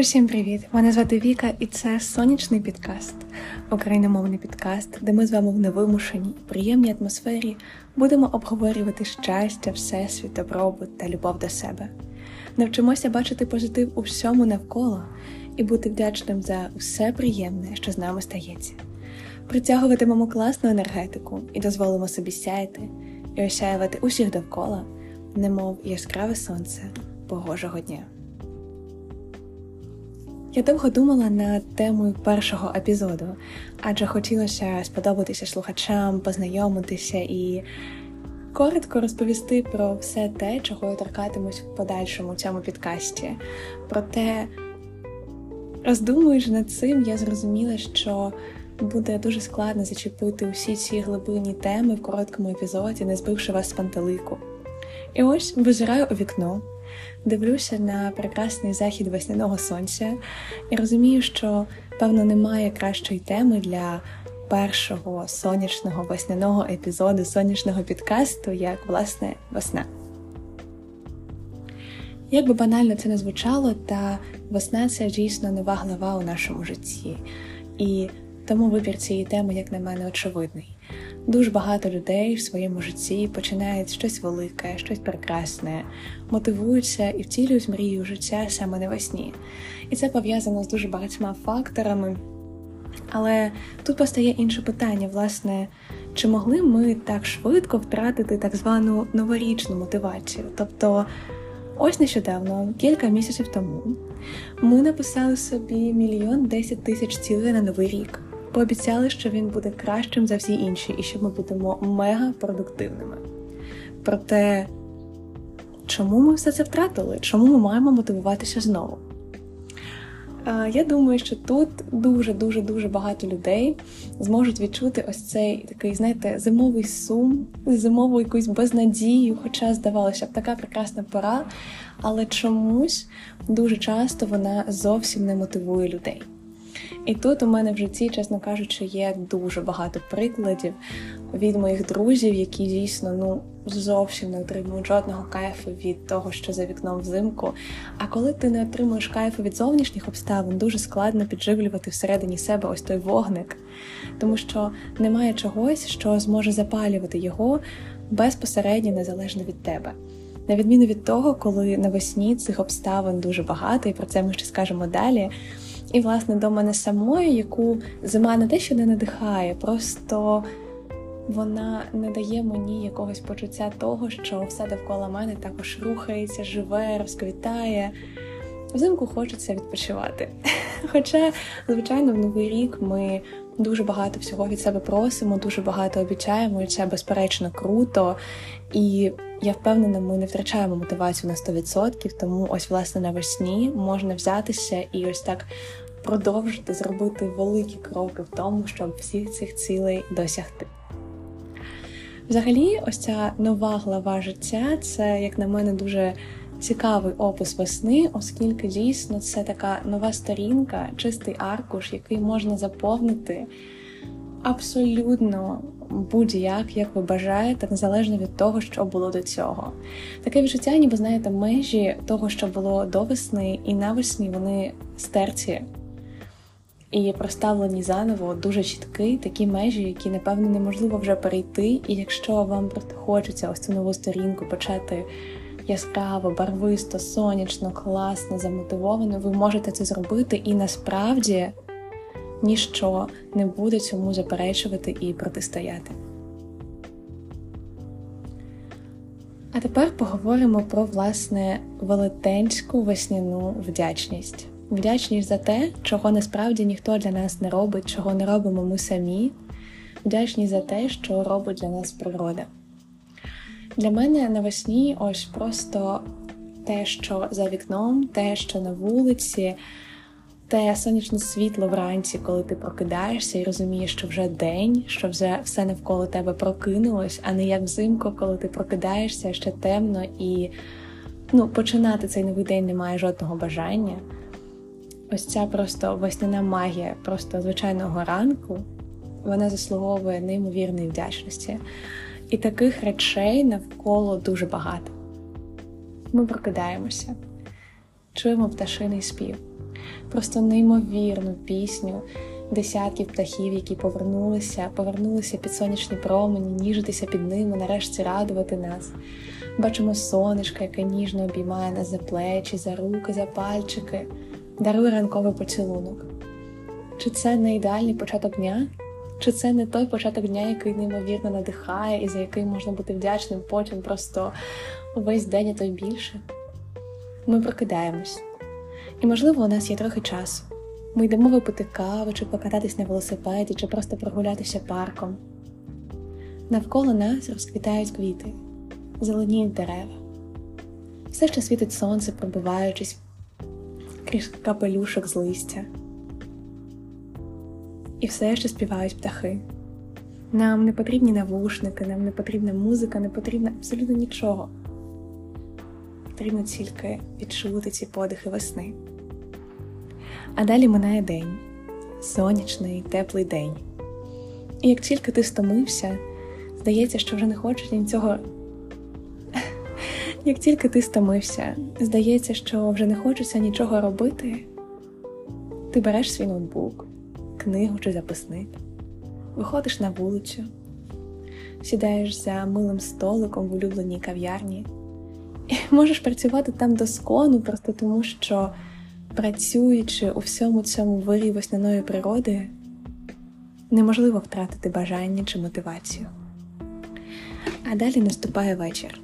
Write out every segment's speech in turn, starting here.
Усім привіт! Мене звати Віка, і це сонячний підкаст, україномовний підкаст, де ми з вами в невимушеній, приємній атмосфері будемо обговорювати щастя, всесвіт, добробут та любов до себе. Навчимося бачити позитив у всьому навколо і бути вдячним за все приємне, що з нами стається. Притягуватимемо класну енергетику і дозволимо собі сяяти і осяювати усіх довкола, немов яскраве сонце погожого дня. Я довго думала над темою першого епізоду, адже хотілося сподобатися слухачам, познайомитися і коротко розповісти про все те, чого я торкатимусь в подальшому цьому підкасті. Проте, роздумуючи над цим, я зрозуміла, що буде дуже складно зачепити усі ці глибинні теми в короткому епізоді, не збивши вас з пантелику. І ось визираю у вікно дивлюся на прекрасний захід весняного сонця і розумію, що певно немає кращої теми для першого сонячного весняного епізоду сонячного підкасту, як власне весна. Як би банально це не звучало, та весна це дійсно нова глава у нашому житті, і тому вибір цієї теми, як на мене, очевидний. Дуже багато людей в своєму житті починають щось велике, щось прекрасне, мотивуються і втілюють мрію життя саме навесні. І це пов'язано з дуже багатьма факторами. Але тут постає інше питання: власне, чи могли ми так швидко втратити так звану новорічну мотивацію? Тобто, ось нещодавно, кілька місяців тому, ми написали собі мільйон десять тисяч цілей на новий рік пообіцяли, що він буде кращим за всі інші, і що ми будемо мега продуктивними. Проте, чому ми все це втратили? Чому ми маємо мотивуватися знову? Я думаю, що тут дуже-дуже дуже багато людей зможуть відчути ось цей такий, знаєте, зимовий сум, зимову якусь безнадію, хоча здавалося б, така прекрасна пора, але чомусь дуже часто вона зовсім не мотивує людей. І тут у мене в житті, чесно кажучи, є дуже багато прикладів від моїх друзів, які дійсно ну зовсім не отримують жодного кайфу від того, що за вікном взимку. А коли ти не отримуєш кайфу від зовнішніх обставин, дуже складно підживлювати всередині себе ось той вогник, тому що немає чогось, що зможе запалювати його безпосередньо незалежно від тебе. На відміну від того, коли навесні цих обставин дуже багато, і про це ми ще скажемо далі. І, власне, до мене самої, яку зима не те, що не надихає, просто вона не дає мені якогось почуття того, що все довкола мене також рухається, живе, розквітає. Взимку хочеться відпочивати. Хоча, звичайно, в новий рік ми дуже багато всього від себе просимо, дуже багато обіцяємо, і це безперечно круто. І я впевнена, ми не втрачаємо мотивацію на 100%, тому ось власне навесні можна взятися і ось так продовжити зробити великі кроки в тому, щоб всіх цих цілей досягти. Взагалі, ось ця нова глава життя це, як на мене, дуже цікавий опис весни, оскільки дійсно це така нова сторінка, чистий аркуш, який можна заповнити абсолютно будь-як, як ви бажаєте, незалежно від того, що було до цього. Таке відчуття, ніби знаєте, межі того, що було до весни, і навесні вони стерті. І проставлені заново дуже чіткі такі межі, які, напевно, неможливо вже перейти. І якщо вам хочеться ось цю нову сторінку почати яскраво, барвисто, сонячно, класно, замотивовано, ви можете це зробити, і насправді ніщо не буде цьому заперечувати і протистояти. А тепер поговоримо про власне велетенську весняну вдячність. Вдячність за те, чого насправді ніхто для нас не робить, чого не робимо ми самі. Вдячність за те, що робить для нас природа. Для мене навесні ось просто те, що за вікном, те, що на вулиці, те сонячне світло вранці, коли ти прокидаєшся і розумієш, що вже день, що вже все навколо тебе прокинулось, а не як взимку, коли ти прокидаєшся ще темно і ну, починати цей новий день немає жодного бажання. Ось ця просто весняна магія, просто звичайного ранку, вона заслуговує неймовірної вдячності. І таких речей навколо дуже багато. Ми прокидаємося, чуємо пташиний спів. просто неймовірну пісню десятків птахів, які повернулися, повернулися під сонячні промені, ніжитися під ними, нарешті радувати нас. Бачимо сонечко, яке ніжно обіймає нас за плечі, за руки, за пальчики, дарує ранковий поцілунок. Чи це не ідеальний початок дня? Чи це не той початок дня, який неймовірно надихає і за який можна бути вдячним потім просто увесь день, а то й більше? Ми прокидаємось. І, можливо, у нас є трохи часу. Ми йдемо випити каву, чи покататись на велосипеді, чи просто прогулятися парком. Навколо нас розквітають квіти, зеленіють дерева. Все ще світить сонце, пробиваючись крізь капелюшок з листя. І все ще співають птахи. Нам не потрібні навушники, нам не потрібна музика, не потрібно абсолютно нічого. Потрібно тільки відчути ці подихи весни. А далі минає день сонячний, теплий день. І як тільки ти стомився, здається, що вже не хочеш нічого. Як тільки ти стомився, здається, що вже не хочеться нічого робити, ти береш свій ноутбук, книгу чи записник, виходиш на вулицю, сідаєш за милим столиком в улюбленій кав'ярні і можеш працювати там доскону, просто тому що працюючи у всьому цьому вирі весняної природи, неможливо втратити бажання чи мотивацію. А далі наступає вечір.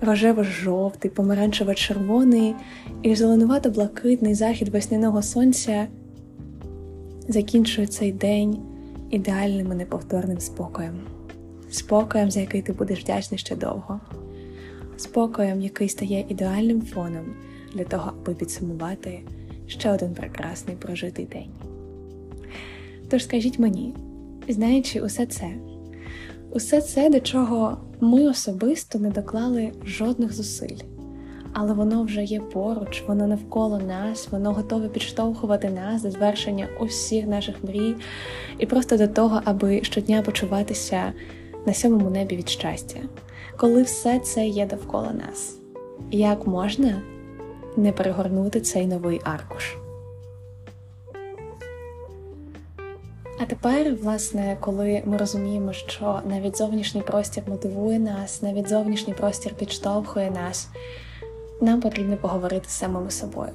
Рожево-жовтий, помаранчево-червоний і зеленувато-блакитний захід весняного сонця закінчує цей день ідеальним і неповторним спокоєм, спокоєм, за який ти будеш вдячний ще довго, спокоєм, який стає ідеальним фоном для того, аби підсумувати ще один прекрасний прожитий день. Тож скажіть мені, знаючи усе це, усе це, до чого ми особисто не доклали жодних зусиль, але воно вже є поруч, воно навколо нас, воно готове підштовхувати нас до звершення усіх наших мрій і просто до того, аби щодня почуватися на сьомому небі від щастя, коли все це є довкола нас. Як можна не перегорнути цей новий аркуш. А тепер, власне, коли ми розуміємо, що навіть зовнішній простір мотивує нас, навіть зовнішній простір підштовхує нас, нам потрібно поговорити з самими собою.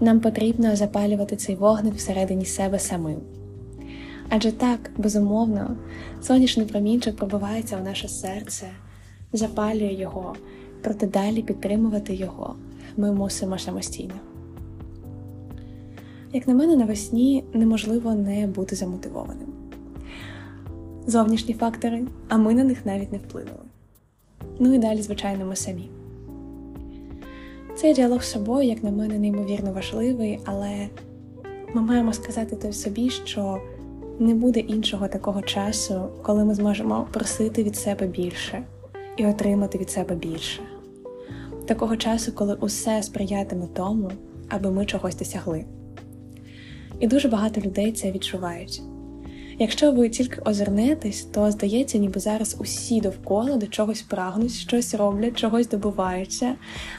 Нам потрібно запалювати цей вогник всередині себе самим. Адже так, безумовно, сонячний промінчик пробивається в наше серце, запалює його, проте далі підтримувати його ми мусимо самостійно. Як на мене, навесні неможливо не бути замотивованим. Зовнішні фактори, а ми на них навіть не вплинули. Ну і далі, звичайно, ми самі. Цей діалог з собою, як на мене, неймовірно важливий, але ми маємо сказати той собі, що не буде іншого такого часу, коли ми зможемо просити від себе більше і отримати від себе більше такого часу, коли усе сприятиме тому, аби ми чогось досягли. І дуже багато людей це відчувають. Якщо ви тільки озирнетесь, то здається, ніби зараз усі довкола до чогось прагнуть, щось роблять, чогось добуваються.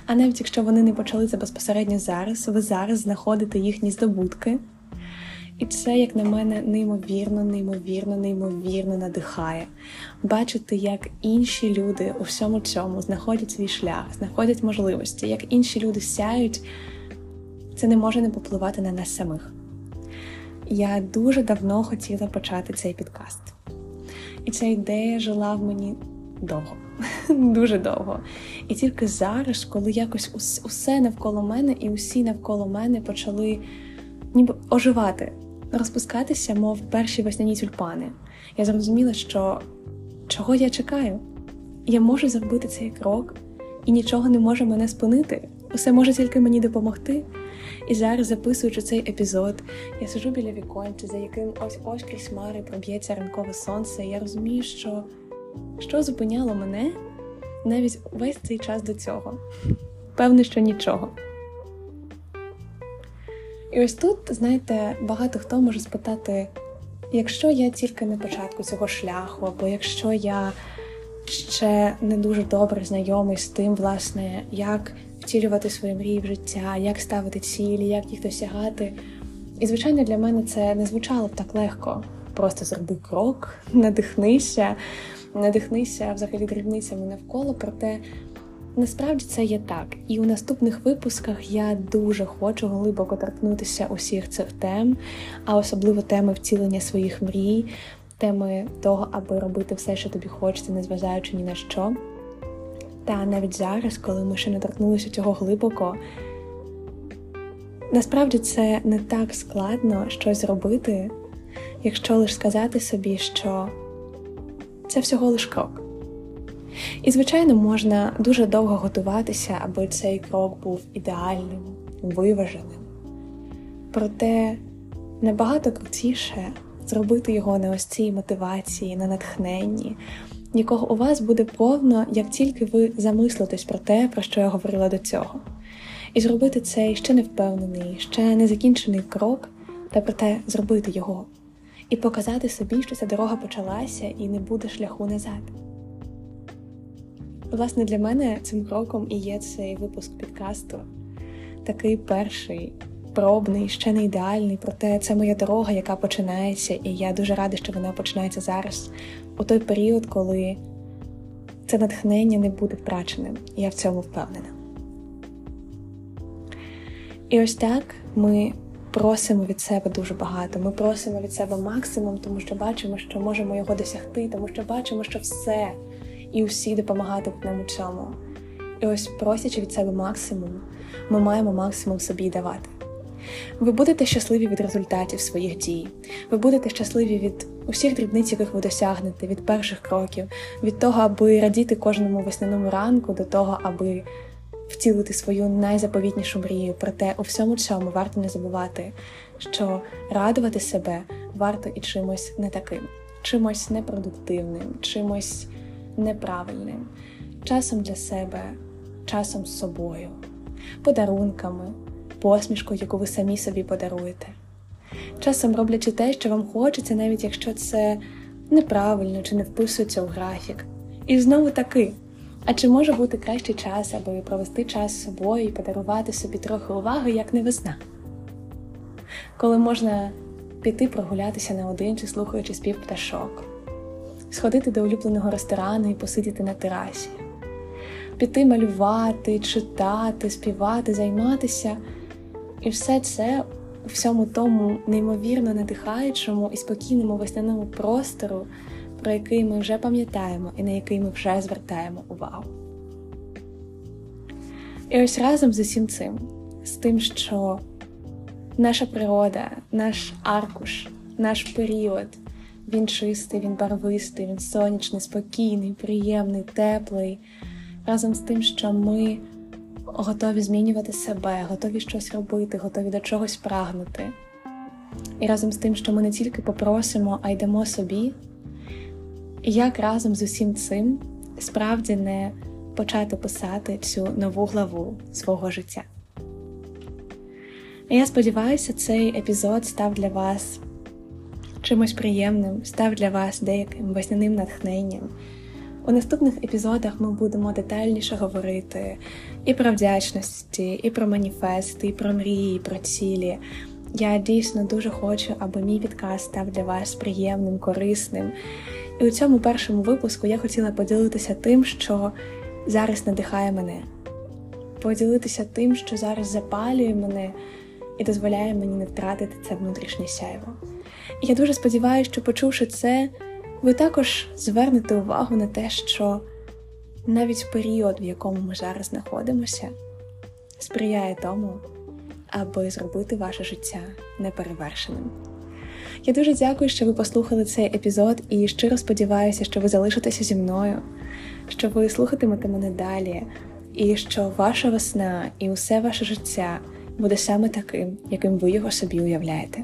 А навіть якщо вони не почали це безпосередньо зараз, ви зараз знаходите їхні здобутки. І це, як на мене, неймовірно, неймовірно, неймовірно надихає бачити, як інші люди у всьому цьому знаходять свій шлях, знаходять можливості, як інші люди сяють, це не може не попливати на нас самих. Я дуже давно хотіла почати цей підкаст. І ця ідея жила в мені довго, дуже довго. І тільки зараз, коли якось усе навколо мене і усі навколо мене почали ніби оживати, розпускатися, мов перші весняні тюльпани. Я зрозуміла, що чого я чекаю? Я можу зробити цей крок, і нічого не може мене спинити. Усе може тільки мені допомогти. І зараз, записуючи цей епізод, я сижу біля віконця, за яким ось ось крізь мари проб'ється ранкове сонце. і Я розумію, що що зупиняло мене навіть весь цей час до цього. Певне, що нічого. І ось тут, знаєте, багато хто може спитати, якщо я тільки на початку цього шляху, або якщо я ще не дуже добре знайомий з тим, власне, як втілювати свої мрії в життя, як ставити цілі, як їх досягати. І, звичайно, для мене це не звучало так легко. Просто зроби крок, надихнися, надихнися взагалі дрібницями навколо. Проте насправді це є так. І у наступних випусках я дуже хочу глибоко торкнутися усіх цих тем, а особливо теми втілення своїх мрій, теми того, аби робити все, що тобі хочеться, незважаючи ні на що. Та навіть зараз, коли ми ще не торкнулися цього глибоко, насправді це не так складно щось зробити, якщо лише сказати собі, що це всього лиш крок. І, звичайно, можна дуже довго готуватися, аби цей крок був ідеальним, виваженим. Проте набагато крутіше зробити його на ось цій мотивації, на натхненні, якого у вас буде повно, як тільки ви замислитесь про те, про що я говорила до цього. І зробити цей ще не впевнений, ще не закінчений крок, та проте зробити його, і показати собі, що ця дорога почалася і не буде шляху назад. Власне, для мене цим кроком і є цей випуск підкасту, такий перший, пробний, ще не ідеальний, проте це моя дорога, яка починається, і я дуже рада, що вона починається зараз, у той період, коли це натхнення не буде втраченим. Я в цьому впевнена. І ось так ми просимо від себе дуже багато. Ми просимо від себе максимум, тому що бачимо, що можемо його досягти, тому що бачимо, що все і усі допомагатимуть нам у цьому. І ось, просячи від себе максимум, ми маємо максимум собі давати. Ви будете щасливі від результатів своїх дій, ви будете щасливі від усіх дрібниць, яких ви досягнете, від перших кроків, від того, аби радіти кожному весняному ранку, до того, аби втілити свою найзаповітнішу мрію. Проте у всьому цьому варто не забувати, що радувати себе варто і чимось не таким, чимось непродуктивним, чимось неправильним, часом для себе, часом з собою, подарунками, посмішкою, яку ви самі собі подаруєте. Часом роблячи те, що вам хочеться, навіть якщо це неправильно чи не вписується у графік. І знову таки. А чи може бути кращий час, аби провести час з собою і подарувати собі трохи уваги, як не весна? Коли можна піти прогулятися наодинці, слухаючи спів пташок, сходити до улюбленого ресторану і посидіти на терасі, піти малювати, читати, співати, займатися. І все це у всьому тому неймовірно надихаючому і спокійному весняному простору, про який ми вже пам'ятаємо і на який ми вже звертаємо увагу. І ось разом з усім цим, з тим, що наша природа, наш аркуш, наш період. Він чистий, він барвистий, він сонячний, спокійний, приємний, теплий. Разом з тим, що ми готові змінювати себе, готові щось робити, готові до чогось прагнути. І разом з тим, що ми не тільки попросимо, а йдемо собі, як разом з усім цим справді не почати писати цю нову главу свого життя. Я сподіваюся, цей епізод став для вас чимось приємним, став для вас деяким весняним натхненням. У наступних епізодах ми будемо детальніше говорити і про вдячності, і про маніфести, і про мрії, і про цілі. Я дійсно дуже хочу, аби мій підкаст став для вас приємним, корисним. І у цьому першому випуску я хотіла поділитися тим, що зараз надихає мене, поділитися тим, що зараз запалює мене і дозволяє мені не втратити це внутрішнє сяйво. І я дуже сподіваюся, що, почувши це, ви також звернете увагу на те, що навіть період, в якому ми зараз знаходимося, сприяє тому, аби зробити ваше життя неперевершеним. Я дуже дякую, що ви послухали цей епізод, і щиро сподіваюся, що ви залишитеся зі мною, що ви слухатимете мене далі, і що ваша весна і усе ваше життя буде саме таким, яким ви його собі уявляєте.